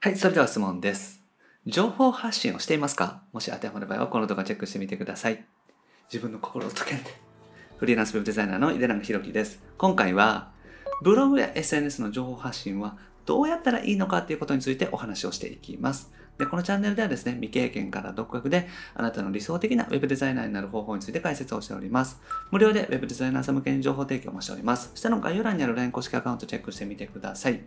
はい、それでは質問です。情報発信をしていますか？もし当てはまる場合はこの動画チェックしてみてください。自分の心を解けんで。フリーランスウェブデザイナーの井出永博樹です。今回は、ブログや SNS の情報発信はどうやったらいいのかということについてお話をしていきます。で、このチャンネルではですね、未経験から独学であなたの理想的な Web デザイナーになる方法について解説をしております。無料で Web デザイナーさん向けに情報提供もしております。下の概要欄にある LINE 公式アカウントチェックしてみてください。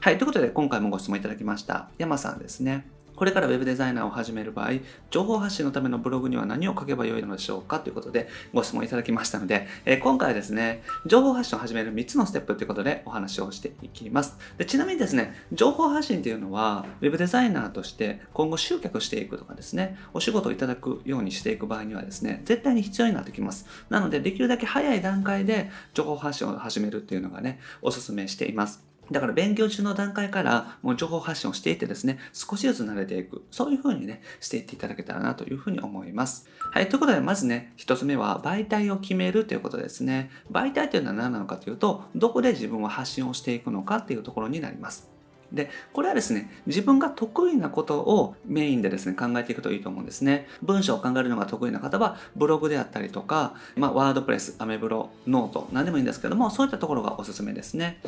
はい、ということで今回もご質問いただきました。山さんですね。これからウェブデザイナーを始める場合、情報発信のためのブログには何を書けばよいのでしょうかということでご質問いただきましたので、えー今回はですね、情報発信を始める3つのステップということでお話をしていきます。でちなみにですね、情報発信というのは、ウェブデザイナーとして今後集客していくとかですね、お仕事をいただくようにしていく場合にはですね、絶対に必要になってきます。なので、できるだけ早い段階で情報発信を始めるっていうのがね、お勧めしています。だから勉強中の段階からもう情報発信をしていってですね、少しずつ慣れていく。そういう風にね、していっていただけたらなというふうに思います。はい、ということでまずね、一つ目は媒体を決めるということですね。媒体というのは何なのかというと、どこで自分は発信をしていくのかっていうところになります。で、これはですね、自分が得意なことをメインでですね、考えていくといいと思うんですね。文章を考えるのが得意な方は、ブログであったりとか、まあ、ワードプレス、アメブロ、ノート、何でもいいんですけども、そういったところがおすすめですね。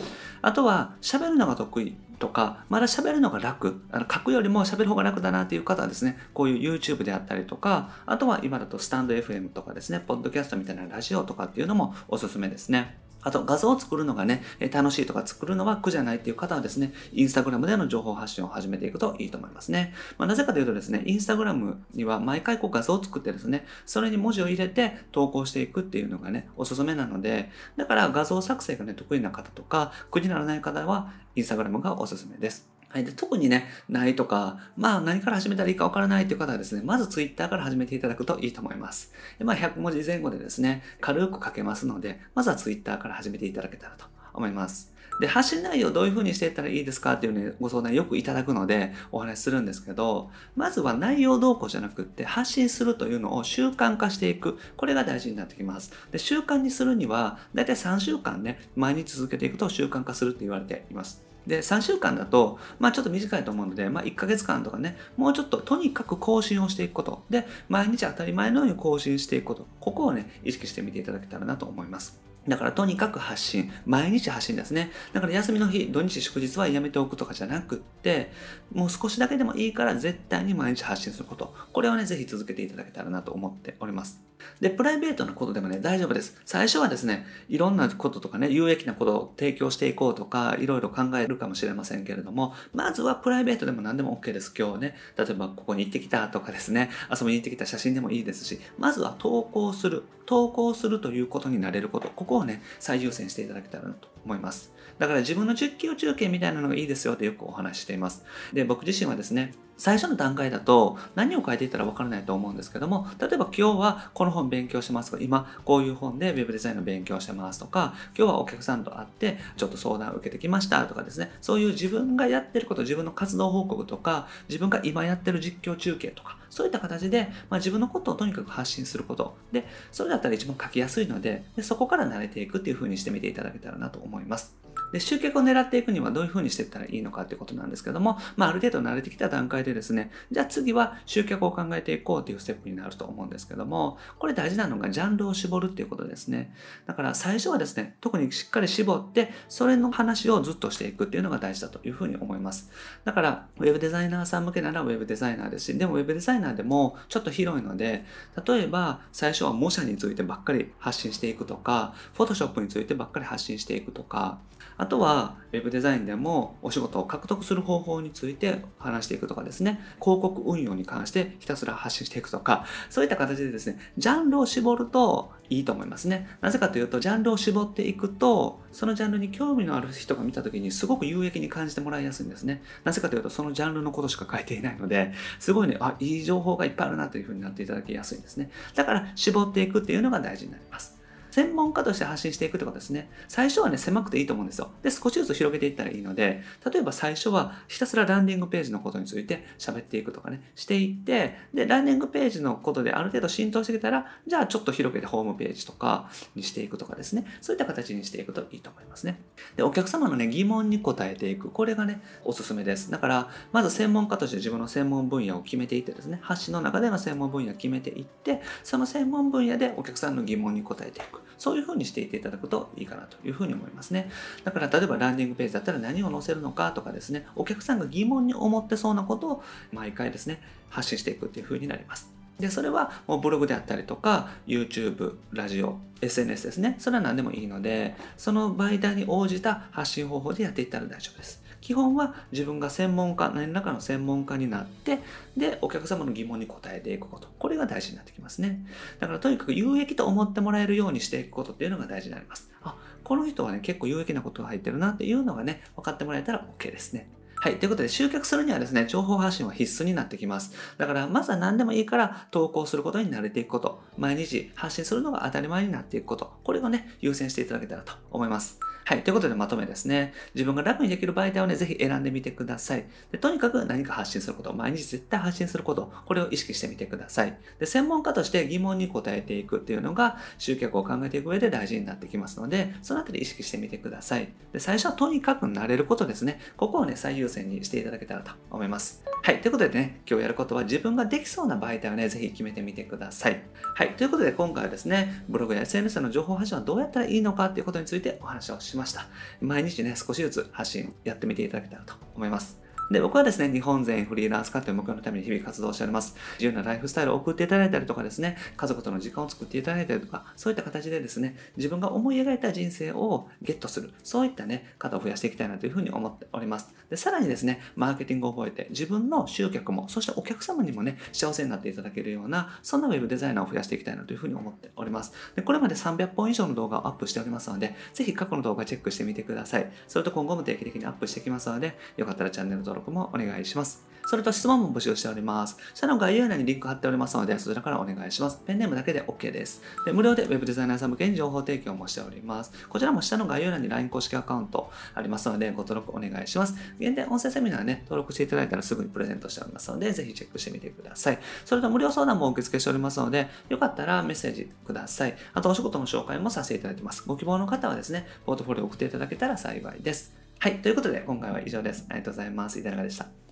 あとは、喋るのが得意とか、まだ喋るのが楽、あの書くよりも喋る方が楽だなっていう方はですね、こういう YouTube であったりとか、あとは今だとスタンド FM とかですね、ポッドキャストみたいなラジオとかっていうのもおすすめですね。あと画像を作るのがね、楽しいとか作るのは苦じゃないっていう方はですね、インスタグラムでの情報発信を始めていくといいと思いますね。まあ、なぜかというとですね、インスタグラムには毎回こう画像を作ってですね、それに文字を入れて投稿していくっていうのがね、おすすめなので、だから画像作成がね、得意な方とか、苦にならない方は、インスタグラムがおすすめです。はい、で特にね、ないとか、まあ何から始めたらいいかわからないという方はですね、まずツイッターから始めていただくといいと思います。でまあ100文字前後でですね、軽く書けますので、まずはツイッターから始めていただけたらと思います。で、発信内容どういう風にしていったらいいですかっていうね、ご相談よくいただくのでお話しするんですけど、まずは内容動向じゃなくって発信するというのを習慣化していく。これが大事になってきます。で、習慣にするには、だいたい3週間ね、毎日続けていくと習慣化するって言われています。で、3週間だと、まあちょっと短いと思うので、まあ1ヶ月間とかね、もうちょっととにかく更新をしていくこと。で、毎日当たり前のように更新していくこと。ここをね、意識してみていただけたらなと思います。だからとにかく発信。毎日発信ですね。だから休みの日、土日祝日はやめておくとかじゃなくって、もう少しだけでもいいから絶対に毎日発信すること。これをね、ぜひ続けていただけたらなと思っております。で、プライベートのことでもね、大丈夫です。最初はですね、いろんなこととかね、有益なことを提供していこうとか、いろいろ考えるかもしれませんけれども、まずはプライベートでも何でも OK です。今日ね、例えばここに行ってきたとかですね、遊びに行ってきた写真でもいいですし、まずは投稿する。投稿するということになれること。ここをね、最優先していただけたらなと思います。だから自分の実況中継みたいなのがいいですよってよくお話ししています。で、僕自身はですね、最初の段階だと何を書いていったらわからないと思うんですけども、例えば今日はこの本勉強してますとか、今こういう本で Web デザインの勉強してますとか、今日はお客さんと会ってちょっと相談を受けてきましたとかですね、そういう自分がやってること、自分の活動報告とか、自分が今やってる実況中継とか、そういった形で、まあ、自分のことをとにかく発信すること。で、それだったら一番書きやすいので、でそこから慣れていくっていう風にしてみていただけたらなと思います。で、集客を狙っていくにはどういう風にしていったらいいのかってことなんですけども、まあ、ある程度慣れてきた段階でですね、じゃあ次は集客を考えていこうっていうステップになると思うんですけども、これ大事なのがジャンルを絞るっていうことですね。だから最初はですね、特にしっかり絞って、それの話をずっとしていくっていうのが大事だというふうに思います。だから、ウェブデザイナーさん向けならウェブデザイナーですし、でもウェブデザイナーでもちょっと広いので、例えば最初は模写についてばっかり発信していくとか、フォトショップについてばっかり発信していくとか、あとは、ウェブデザインでもお仕事を獲得する方法について話していくとかですね、広告運用に関してひたすら発信していくとか、そういった形でですね、ジャンルを絞るといいと思いますね。なぜかというと、ジャンルを絞っていくと、そのジャンルに興味のある人が見た時にすごく有益に感じてもらいやすいんですね。なぜかというと、そのジャンルのことしか書いていないので、すごいね、あ、いい情報がいっぱいあるなというふうになっていただきやすいんですね。だから、絞っていくっていうのが大事になります。専門家として発信していくってことですね。最初はね、狭くていいと思うんですよ。で、少しずつ広げていったらいいので、例えば最初はひたすらランディングページのことについて喋っていくとかね、していって、で、ランディングページのことである程度浸透してきたら、じゃあちょっと広げてホームページとかにしていくとかですね、そういった形にしていくといいと思いますね。で、お客様のね、疑問に答えていく。これがね、おすすめです。だから、まず専門家として自分の専門分野を決めていってですね、発信の中での専門分野を決めていって、その専門分野でお客さんの疑問に答えていく。そういうふうにしていっていただくといいかなというふうに思いますね。だから、例えばランディングページだったら何を載せるのかとかですね、お客さんが疑問に思ってそうなことを毎回ですね、発信していくっていうふうになります。で、それはもうブログであったりとか、YouTube、ラジオ、SNS ですね。それは何でもいいので、その媒体に応じた発信方法でやっていったら大丈夫です。基本は自分が専門家、何らかの専門家になって、で、お客様の疑問に答えていくこと。これが大事になってきますね。だからとにかく有益と思ってもらえるようにしていくことっていうのが大事になります。あ、この人はね、結構有益なことが入ってるなっていうのがね、分かってもらえたら OK ですね。はい。ということで、集客するにはですね、情報発信は必須になってきます。だから、まずは何でもいいから投稿することに慣れていくこと。毎日発信するのが当たり前になっていくこと。これをね、優先していただけたらと思います。はい。ということでまとめですね。自分が楽にできる媒体をね、ぜひ選んでみてください。でとにかく何か発信すること、毎日絶対発信すること、これを意識してみてください。で、専門家として疑問に答えていくっていうのが、集客を考えていく上で大事になってきますので、そのあたり意識してみてください。で、最初はとにかく慣れることですね。ここをね、最優先にしていただけたらと思います。はい。ということでね、今日やることは自分ができそうな媒体をね、ぜひ決めてみてください。はい。ということで今回はですね、ブログや SNS の情報発信はどうやったらいいのかっていうことについてお話をしました。ました毎日ね、少しずつ発信やってみていただけたらと思います。で、僕はですね、日本全フリーランス化という目標のために日々活動しております。自由なライフスタイルを送っていただいたりとかですね、家族との時間を作っていただいたりとか、そういった形でですね、自分が思い描いた人生をゲットする、そういったね、方を増やしていきたいなというふうに思っております。で、さらにですね、マーケティングを覚えて、自分の集客も、そしてお客様にもね、幸せになっていただけるような、そんなウェブデザイナーを増やしていきたいなというふうに思っております。で、これまで300本以上の動画をアップしておりますので、ぜひ過去の動画チェックしてみてください。それと今後も定期的にアップしていきますので、よかったらチャンネル登録もお願いします。それと質問も募集しております。下の概要欄にリンク貼っておりますので、そちらからお願いします。ペンネームだけで OK です。で無料で Web デザイナーさん向けに情報提供もしております。こちらも下の概要欄に LINE 公式アカウントありますので、ご登録お願いします。限定音声セミナーね、登録していただいたらすぐにプレゼントしておりますので、ぜひチェックしてみてください。それと無料相談も受付しておりますので、よかったらメッセージください。あとお仕事の紹介もさせていただいてます。ご希望の方はですね、ポートフォリオ送っていただけたら幸いです。はい。ということで、今回は以上です。ありがとうございます。いただでした？